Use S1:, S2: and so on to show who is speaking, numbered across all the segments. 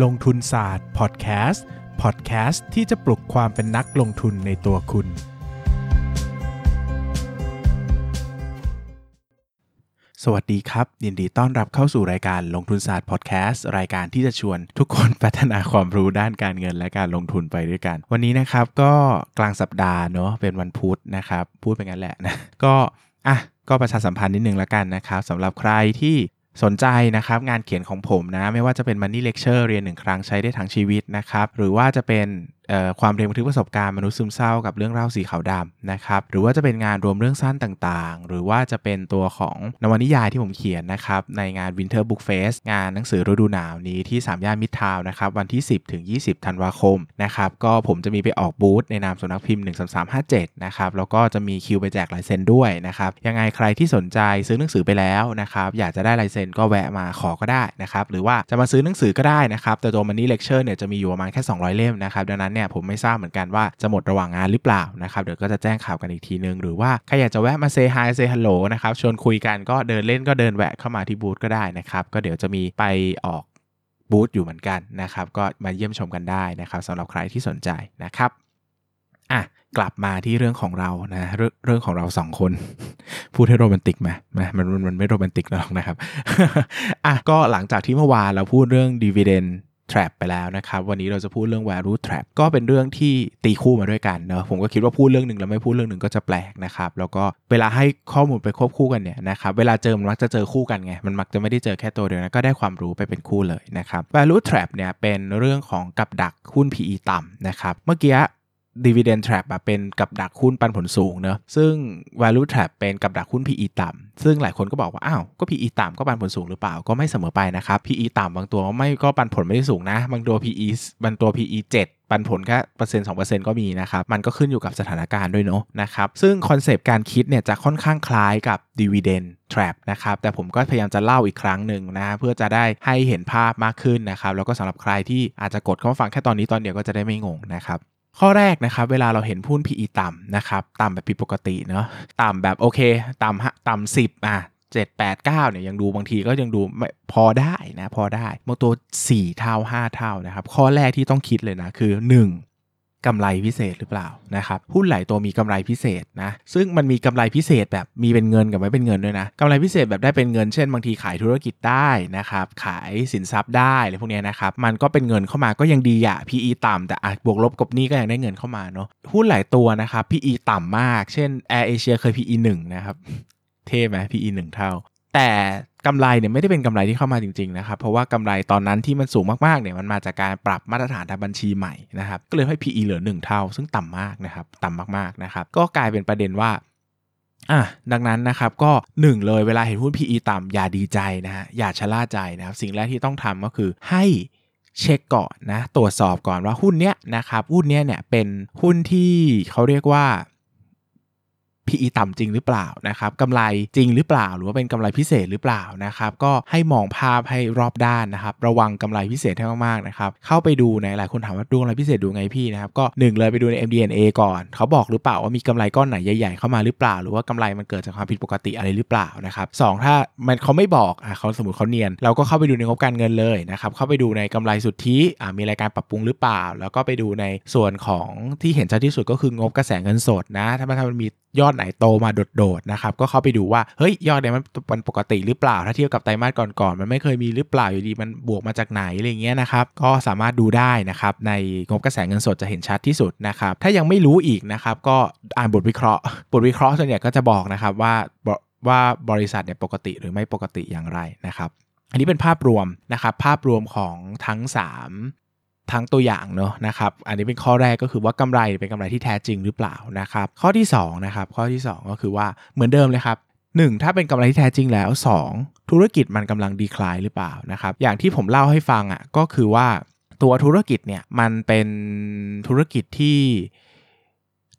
S1: ลงทุนศาสตร์พอดแคสต์พอดแคสต์ที่จะปลุกความเป็นนักลงทุนในตัวคุณ สวัสดีครับ ยินดีต้อนรับเข้าสู่รายการลงทุนศาสตร์พอดแคสต์รายการที่จะชวนทุกคนพัฒนาความรู้ด้านการเงินและการลงทุนไปด้วยกัน วันนี้นะครับก็กลางสัปดาห์เนาะเป็นวันพุธนะครับพูดไปงั้นแหละนะก็อะก็ประชาสัมพันธ์นิดนึงแล้วกันนะครับสำหรับใครที่ สนใจนะครับงานเขียนของผมนะ ไม่ว่าจะเป็น Money Lecture เรียนหนึ่งครั้งใช้ได้ทั้งชีวิตนะครับ หรือว่าจะเป็นความเรียนบันทึกประสบการณ์มนุษย์ซึมเศร้ากับเรื่องเล่าสีขาวดำนะครับหรือว่าจะเป็นงานรวมเรื่องสั้นต่างๆ หรือว่าจะเป็นตัวของนวนิยายที่ผมเขียนนะครับในงาน Winter Book Fest งานหนังสือฤดูหนาวนี้ที่3ย่านมิตรทาวนะครับวันที่ 10 ถึง 20 ธันวาคมนะครับก็ผมจะมีไปออกบูธในนามสำนักพิมพ์ 13357นะครับแล้วก็จะมีคิวไปแจกลายเซ็นด้วยนะครับยังไงใครที่สนใจซื้อหนังสือไปแล้วนะครับอยากจะได้ลายเซ็นก็แวะมาขอก็ได้นะครับหรือว่าจะมาซื้อหนังสือก็ได้นะครับแต่ตัว Money Lecture เนี่ยจะมีอยู่ประมาณแค่ 200 เล่มนะครับดังนั้นเนี่ยผมไม่ทราบเหมือนกันว่าจะหมดระหว่างงานหรือเปล่านะครับเดี๋ยวก็จะแจ้งข่าวกันอีกทีนึง หรือว่าใครอยากจะแวะมาเซฮายเซฮัลโหลนะครับชวนคุยกันก็เดินเล่นก็เดินแวะเข้ามาที่บูธก็ได้นะครับก็เดี๋ยวจะมีไปออกบูธอยู่เหมือนกันนะครับก็มาเยี่ยมชมกันได้นะครับสำหรับใครที่สนใจนะครับอะกลับมาที่เรื่องของเรานะเรื่องเรื่องของเราสองคน พูดให้โรแมนติกไหมมันมันมันไม่โรแมนติกหรอกนะครับอะก็หลังจากที่เมื่อวานเราพูดเรื่องดีเวเดน trap ไปแล้วนะครับ วันนี้เราจะพูดเรื่อง value trap ก็เป็นเรื่องที่ตีคู่มาด้วยกันเนอะผมก็คิดว่าพูดเรื่องหนึ่งแล้วไม่พูดเรื่องหนึ่งก็จะแปลกนะครับ แล้วก็เวลาให้ข้อมูลไปควบคู่กันเนี่ยนะครับเวลาเจอมันมักจะเจอคู่กันไง มันมักจะไม่ได้เจอแค่ตัวเดียวนะก็ได้ความรู้ไปเป็นคู่เลยนะครับ value trap เนี่ยเป็นเรื่องของกับดักหุ้น PE ต่ำนะครับเมื่อกี้ dividend trap เป็นกับดักหุ้นปันผลสูงเนอะซึ่ง value trap เป็นกับดักหุ้น PE ต่ำซึ่งหลายคนก็บอกว่า อ้าว ก็ PE ต่ำก็ปันผลสูงหรือเปล่าก็ไม่เสมอไปนะครับ PE ต่ำบางตัวไม่ก็ปันผลไม่ได้สูงนะ บางตัว PE บางตัว PE 7ปันผลแค่เปอร์เซ็นต์สองเปอร์เซ็นต์ก็มีนะครับ มันก็ขึ้นอยู่กับสถานการณ์ด้วยเนาะนะครับ ซึ่ง concept การคิดเนี่ยจะค่อนข้างคล้ายกับ dividend trap นะครับ แต่ผมก็พยายามจะเล่าอีกครั้งหนึ่งนะเพื่อจะได้ให้เห็นภาพมากขึ้นนะครับ แล้วก็สำหรับใครที่อาจจะกดเข้ามาฟังแค่ตอนนี้ตอนเดียวก็จะได้ไม่งงนะครับ ข้อแรกนะครับเวลาเราเห็นหุ้น PE ต่ำนะครับต่ำแบบผิดปกติเนาะต่ำแบบโอเคต่ำต่ำสิบอะเจ็ดแปดเก้าเนี่ยยังดูบางทีก็ยังดูไม่พอได้นะพอได้บางตัว 4 เท่า 5 เท่านะครับข้อแรกที่ต้องคิดเลยนะคือ 1 กำไรพิเศษหรือเปล่านะครับหุ้นหลายตัวมีกำไรพิเศษนะซึ่งมันมีกำไรพิเศษแบบมีเป็นเงินกับไม่เป็นเงินด้วยนะกำไรพิเศษแบบได้เป็นเงินเช่นบางทีขายธุรกิจได้นะครับขายสินทรัพย์ได้อะไรพวกนี้นะครับมันก็เป็นเงินเข้ามาก็ยังดีอะ PE ต่ำแต่อาจบวกลบกับนี้ก็ยังได้เงินเข้ามาเนาะหุ้นหลายตัวนะครับ PE ต่ำมาก เช่น Air Asia เคย PE 1นะครับเท่ไหม PE 1 เท่า แต่กำไรเนี่ยไม่ได้เป็นกำไรที่เข้ามาจริงๆนะครับเพราะว่ากำไรตอนนั้นที่มันสูงมากๆเนี่ยมันมาจากการปรับมาตรฐานทางบัญชีใหม่นะครับก็เลยให้ PE เหลือ 1 เท่า ซึ่งต่ำมากนะครับต่ำมากๆนะครับก็กลายเป็นประเด็นว่าอะดังนั้นนะครับก็ 1 เลยเวลาเห็นหุ้น PE ต่ำอย่าดีใจนะฮะอย่าชะล่าใจนะครับสิ่งแรกที่ต้องทำก็คือให้เช็คก่อนนะตรวจสอบก่อนว่าหุ้นเนี้ยนะครับหุ้นเนี้ยเนี่ยเป็นหุ้นที่เขาเรียกว่า PE ต่ำจริงหรือเปล่านะครับกำไรจริงหรือเปล่า หรือว่าเป็นกำไรพิเศษหรือเปล่านะครับก็ให้มองภาพให้รอบด้านนะครับระวังกำไรพิเศษให้มากๆนะครับเข้าไปดูในหลายคนถามว่าดูกำไรพิเศษดูไงพี่นะครับก็1เลยไปดูใน MD&A ก่อน เขาบอกหรือเปล่าว่ามีกำไรก้อนไหนใหญ่ๆเข้ามาหรือเปล่า หรือว่ากำไรมันเกิดจากความผิดปกติอะไรหรือเปล่านะครับสถ้ามันเขาไม่บอกอะเขาสมมติเขาเนียน เราก็เข้าไปดูในงบการเงินเลยนะครับเข้าไปดูในกำไรสุทธิอ่ามีรายการปรับปรุงหรือเปล่า แล้วก็ไปดูในส่วนของที่เห็นชัดที่สุดก็คืองบกระแสเงินสดนะถ้ามันมียอดไหนโตมาโดดๆนะครับก็เข้าไปดูว่าเฮ้ยยอดเนี่ยมันปกติหรือเปล่า ถ้าเทียบกับไตรมาสก่อนๆมันไม่เคยมีหรือเปล่าอยู่ดีมันบวกมาจากไหนอะไรเงี้ยนะครับก็สามารถดูได้นะครับในงบกระแสเงินสดจะเห็นชัดที่สุดนะครับถ้ายังไม่รู้อีกนะครับก็อ่านบทวิเคราะห์ บทวิเคราะห์ส่วนใหญ่ก็จะบอกนะครับว่าว่าบริษัทเนี่ยปกติหรือไม่ปกติอย่างไรนะครับอันนี้เป็นภาพรวมนะครับภาพรวมของทั้ง 3 ทั้งตัวอย่างเนอะนะครับอันนี้เป็นข้อแรกก็คือว่ากำไรเป็นกำไรที่แท้จริงหรือเปล่านะครับข้อที่2นะครับข้อที่ 2 ก็คือว่าเหมือนเดิมเลยครับ 1. ถ้าเป็นกำไรที่แท้จริงแล้ว 2. ธุรกิจมันกำลังดีคลายหรือเปล่านะครับอย่างที่ผมเล่าให้ฟังอะก็คือว่าตัวธุรกิจเนี่ยมันเป็นธุรกิจที่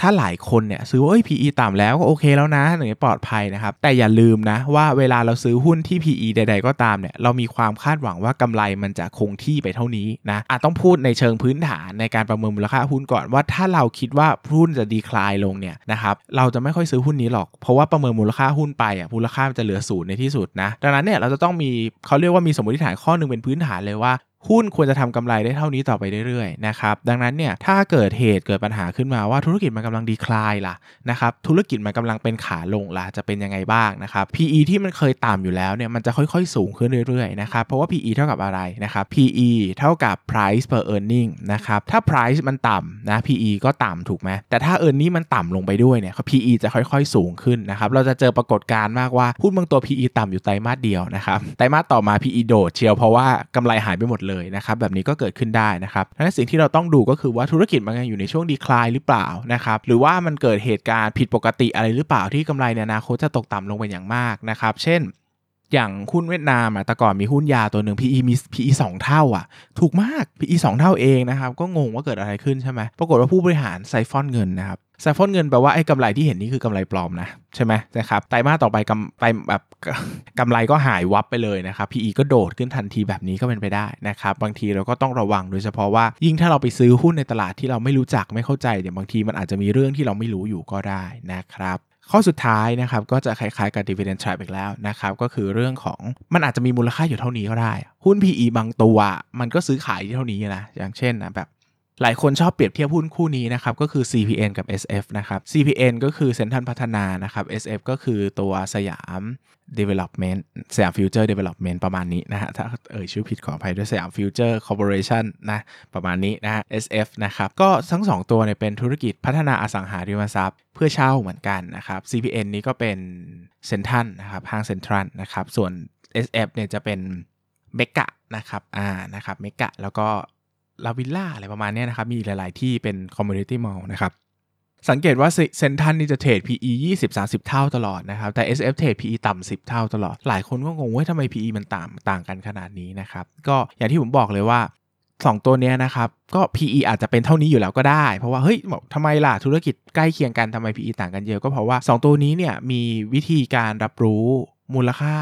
S1: ถ้าหลายคนเนี่ยซื้อว่าเอ้ย PE ต่ำแล้วก็โอเคแล้วนะหนึ่งปลอดภัยนะครับ แต่อย่าลืมนะว่าเวลาเราซื้อหุ้นที่ PE ใด ๆ ก็ตามเนี่ยเรามีความคาดหวังว่ากำไรมันจะคงที่ไปเท่านี้นะอาจต้องพูดในเชิงพื้นฐานในการประเมินมูลค่าหุ้นก่อนว่าถ้าเราคิดว่าหุ้นจะดีคลายลงเนี่ยนะครับเราจะไม่ค่อยซื้อหุ้นนี้หรอก เพราะว่าประเมินมูลค่าหุ้นไปอะมูลค่ามันจะเหลือศูนย์ในที่สุดนะดังนั้นเนี่ยเราจะต้องมีเขาเรียกว่ามีสมมติฐานข้อนึงเป็นพื้นฐานเลยว่า หุ้นควรจะทำกำไรได้เท่านี้ต่อไปเรื่อยๆนะครับดังนั้นเนี่ยถ้าเกิดเหตุเกิดปัญหาขึ้นมาว่าธุรกิจมันกำลังดีคลายล่ะนะครับธุรกิจมันกำลังเป็นขาลงล่ะจะเป็นยังไงบ้างนะครับ PE ที่มันเคยต่ำอยู่แล้วเนี่ยมันจะค่อยๆ สูงขึ้นเรื่อยๆนะครับเพราะว่า PE เท่ากับอะไรนะครับ PE เท่ากับ price per earning นะครับถ้า price มันต่ำนะ PE ก็ต่ำถูกไหมแต่ถ้า earning มันต่ำลงไปด้วยเนี่ย PE จะค่อยๆ สูงขึ้นนะครับเราจะเจอปรากฏการณ์มากว่าหุ้นบางตัว PE ต่ำอยู่ไตรมาสเดียวนะครับไตรมาสต่อมา PE โดดเชียวเพราะว่ากำไรหายไปหมดเลยนะครับแบบนี้ก็เกิดขึ้นได้นะครับดังนั้นสิ่งที่เราต้องดูก็คือว่าธุรกิจมันยังอยู่ในช่วงดีคลายหรือเปล่านะครับหรือว่ามันเกิดเหตุการณ์ผิดปกติอะไรหรือเปล่าที่กำไรในอนาคตจะตกต่ำลงเป็นอย่างมากนะครับเช่นอย่างหุ้นเวียดนามอะแต่ก่อนมีหุ้นยาตัวหนึ่ง PE มี PE 2 เท่าอะ ถูกมาก PE 2 เท่าเองนะครับ ก็งงว่าเกิดอะไรขึ้นใช่ไหมปรากฏว่าผู้บริหารไซฟอนเงินนะครับ ไซฟอนเงินแปลว่าไอ้กำไรที่เห็นนี่คือกำไรปลอมนะ ใช่ไหมนะครับไตรมาสต่อไปกำไปแบบกำไรก็หายวับไปเลยนะครับ PE ก็โดดขึ้นทันทีแบบนี้ก็เป็นไปได้นะครับบางทีเราก็ต้องระวังโดยเฉพาะว่ายิ่งถ้าเราไปซื้อหุ้นในตลาดที่เราไม่รู้จักไม่เข้าใจเดี๋ยวบางทีมันอาจจะมีเรื่องที่เราไม่รู้อยู่ก็ได้นะครับข้อสุดท้ายนะครับก็จะคล้ายๆกับ dividend trap อีกแล้วนะครับก็คือเรื่องของมันอาจจะมีมูลค่าอยู่เท่านี้ก็ได้ หุ้น PE บางตัว มันก็ซื้อขายที่เท่านี้นะอย่างเช่นนะแบบ หลายคนชอบเปรียบเทียบหุ้นคู่นี้นะครับก็คือ CPN กับ SF นะครับ CPN ก็คือเซ็นทรัลพัฒนานะครับ SF ก็คือตัวสยาม Development สยามฟิวเจอร์ Development ประมาณนี้นะฮะถ้าเอ่ยชื่อผิดขออภัยด้วยสยามฟิวเจอร์คอร์ปอเรชั่นนะประมาณนี้นะฮะ SF นะครับก็ทั้ง 2 ตัวเนี่ยเป็นธุรกิจพัฒนาอสังหาริมทรัพย์ เพื่อเช่าเหมือนกันนะครับ CPN นี้ก็เป็นเซ็นทรัลนะครับห้างเซ็นทรัลนะครับส่วน SF เนี่ยจะเป็นเมกะนะครับอ่านะครับเมกะแล้วก็ ลาวิลล่าอะไรประมาณนี้นะครับ มีหลาย ๆ ที่เป็นคอมมูนิตี้มอลล์นะครับ สังเกตว่าเซนทันนี่จะเทรด PE 20-30 เท่าตลอดนะครับ แต่ SF เทรด PE ต่ำ10 เท่าตลอด หลายคนก็งงว่าทำไม PE มันต่างต่างกันขนาดนี้นะครับ ก็อย่างที่ผมบอกเลยว่า 2 ตัวนี้นะครับ ก็ PE อาจจะเป็นเท่านี้อยู่แล้วก็ได้ เพราะว่าเฮ้ยทำไมล่ะธุรกิจใกล้เคียงกันทำไม PE ต่างกันเยอะก็เพราะว่า 2 ตัวนี้เนี่ยมีวิธีการรับรู้มูลค่า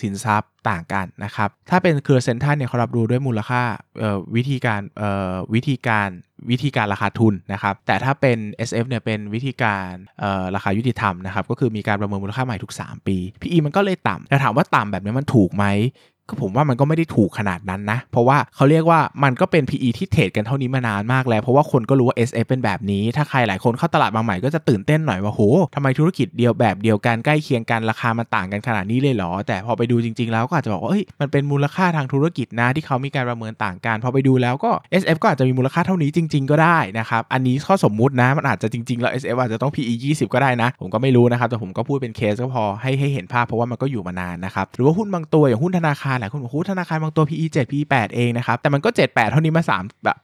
S1: สินทรัพย์ต่างกันนะครับ ถ้าเป็นเครือเซ็นทัลเนี่ยเขารับรู้ด้วยมูลค่าวิธีการวิธีการวิธีการราคาทุนนะครับ แต่ถ้าเป็น SF เนี่ยเป็นวิธีการราคายุติธรรมนะครับ ก็คือมีการประเมินมูลค่าใหม่ทุก 3 ปี PE มันก็เลยต่ำแต่ถามว่าต่ำแบบนี้มันถูกไหม ก็ผมว่ามันก็ไม่ได้ถูกขนาดนั้นนะ เพราะว่าเขาเรียกว่ามันก็เป็น PE ที่เทรดกันเท่านี้มานานมากแล้ว เพราะว่าคนก็รู้ว่า SF เป็นแบบนี้ ถ้าใครหลายคนเข้าตลาดมาใหม่ก็จะตื่นเต้นหน่อยว่าโหทำไมธุรกิจเดียวแบบเดียวกันใกล้เคียงกันราคามันต่างกันขนาดนี้เลยเหรอ แต่พอไปดูจริง ๆ แล้วก็อาจจะบอกว่าเอ้ยมันเป็นมูลค่าทางธุรกิจนะที่เขามีการประเมินต่างกันพอไปดูแล้วก็ SF ก็อาจจะมีมูลค่าเท่านี้จริง ๆ ก็ได้นะครับอันนี้ข้อสมมุตินะมันอาจจะจริงๆแล้ว SF อาจจะต้อง PE 20 ก็ได้นะ ผมก็ไม่รู้นะครับแต่ผมก็พูดเป็นเคสก็พอให้ให้เห็นภาพเพราะว่ามันก็อยู่มานานนะครับหรือว่าหุ้นบางตัวอย่างหุ้นธนาคารหลายคนบอกโอ้ธนาคารบางตัว PE 7 PE 8เองนะครับแต่มันก็ 7 8 เท่านี้มา3แบบ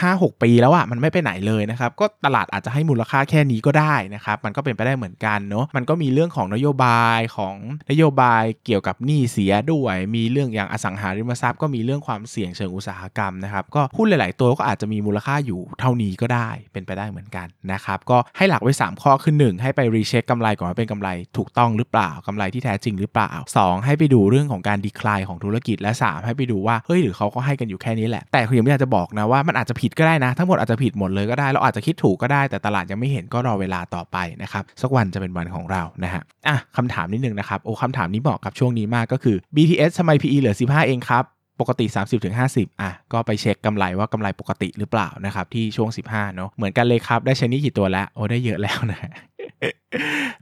S1: ห้าหกปีแล้วอะมันไม่ไปไหนเลยนะครับ ก็ตลาดอาจจะให้มูลค่าแค่นี้ก็ได้นะครับ มันก็เป็นไปได้เหมือนกันเนาะมันก็มีเรื่องของนโยบายของนโยบายเกี่ยวกับหนี้เสียด้วย มีเรื่องอย่างอสังหาริมทรัพย์ก็มีเรื่องความเสี่ยงเชิงอุตสาหกรรมนะครับก็หุ้นหลาย ๆ ตัวก็อาจจะมีมูลค่าอยู่เท่านี้ก็ได้เป็นไปได้เหมือนกันนะครับก็ให้หลักไว้ 3 ข้อคือ 1 ให้ไปรีเช็คกำไรก่อนว่าเป็นกำไรถูกต้องหรือเปล่า กำไรที่แท้จริงหรือเปล่า 2 ให้ไปดูเรื่องของการดีคลายของธุรกิจและ 3 ให้ไปดูว่าเฮ้ยหรือเขาก็ให้กันอยู่แค่นี้แหละแต่คือยังไม่อยากจะบอกนะว่ามันอาจจะผิดก็ได้นะ ทั้งหมดอาจจะผิดหมดเลยก็ได้เราอาจจะคิดถูกก็ได้แต่ตลาดยังไม่เห็นก็รอเวลาต่อไปนะครับสักวันจะเป็นวันของเรานะฮะอะคำถามนิดนึงนะครับโอ้คำถามนี้เหมาะกับช่วงนี้มากก็คือ BTS ทำไม PE เหลือ 15 เองครับปกติ 30-50 อะ ก็ไปเช็คกำไรว่ากำไรปกติหรือเปล่านะครับ ที่ช่วง 15 เนาะเหมือนกันเลยครับ ได้ชนี่กี่ตัวแล้ว โอ้ ได้เยอะแล้วนะ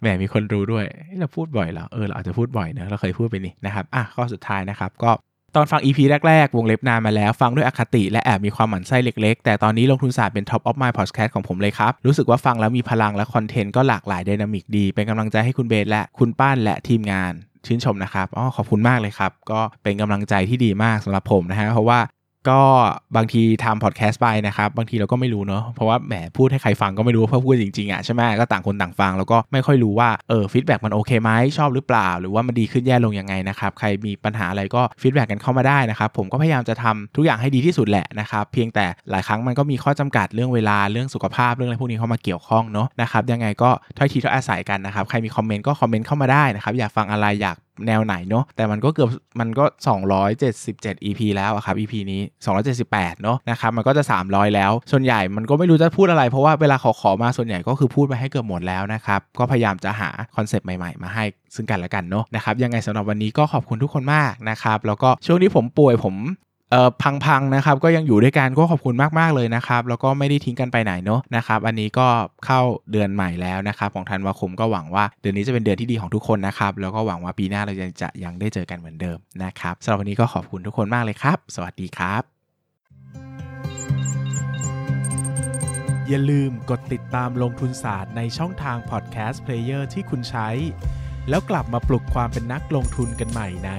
S1: แหมมีคนรู้ด้วย เราพูดบ่อยเหรอ เออ เราอาจจะพูดบ่อยเนะเราเคยพูดไปนี่นะครับ อะ ข้อสุดท้ายนะครับ ก็ ตอนฟัง EP แรก ๆ วงเล็บนานมาแล้ว ฟังด้วยอคติและแอบมีความหมั่นไส้เล็ก ๆ แต่ตอนนี้ลงทุนศาสตร์เป็น Top of My Podcast ของผมเลยครับ รู้สึกว่าฟังแล้วมีพลังและคอนเทนต์ก็หลากหลาย dynamic ดี เป็นกำลังใจให้คุณเบสและคุณป้านและทีมงานชื่นชมนะครับ อ๋อ ขอบคุณมากเลยครับ ก็เป็นกำลังใจที่ดีมากสำหรับผมนะฮะ เพราะว่า ก็บางทีทำพอดแคสต์ไปนะครับ บางทีเราก็ไม่รู้เนาะเพราะว่าแหมพูดให้ใครฟังก็ไม่รู้เพื่อพูดจริงๆอะใช่ไหมก็ต่างคนต่างฟังแล้วก็ไม่ค่อยรู้ว่าเออ feedback มันโอเคไหมชอบหรือเปล่า หรือว่ามันดีขึ้นแย่ลงยังไงนะครับใครมีปัญหาอะไรก็ feedback กันเข้ามาได้นะครับผมก็พยายามจะทำทุกอย่างให้ดีที่สุดแหละนะครับเพียงแต่หลายครั้งมันก็มีข้อจำกัดเรื่องเวลาเรื่องสุขภาพเรื่องอะไรพวกนี้เข้ามาเกี่ยวข้องเนาะนะครับยังไงก็ถ้อยทีถ้อยอาศัยกันนะครับใครมีคอมเมนต์ก็คอมเมนต์เข้ามาได้นะครับอยากฟังอะไรอยาก แนวไหนเนาะแต่มันก็เกือบมันก็ 277 EP แล้วครับ EP นี้ 278 เนาะนะครับมันก็จะ 300 แล้ว ส่วนใหญ่มันก็ไม่รู้จะพูดอะไร เพราะว่าเวลาขอขอมาส่วนใหญ่ก็คือพูดไปให้เกือบหมดแล้วนะครับ ก็พยายามจะหาคอนเซปต์ใหม่ๆ มาให้ซึ่งกันและกันเนาะนะครับยังไงสำหรับวันนี้ก็ขอบคุณทุกคนมากนะครับแล้วก็ช่วงนี้ผมป่วยผม พังๆนะครับก็ยังอยู่ด้วยกันก็ขอบคุณมากๆเลยนะครับแล้วก็ไม่ได้ทิ้งกันไปไหนเนาะนะครับอันนี้ก็เข้าเดือนใหม่แล้วนะครับของธันวาคมก็หวังว่าเดือนนี้จะเป็นเดือนที่ดีของทุกคนนะครับแล้วก็หวังว่าปีหน้าเราจะจะยังได้เจอกันเหมือนเดิมนะครับสำหรับวันนี้ก็ขอบคุณทุกคนมากเลยครับ สวัสดีครับ อย่าลืมกดติดตามลงทุนศาสตร์ในช่องทางพอดแคสต์เพลเยอร์ที่คุณใช้ แล้วกลับมาปลุกความเป็นนักลงทุนกันใหม่ใน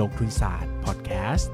S1: ลงทุนศาสตร์พอดแคสต์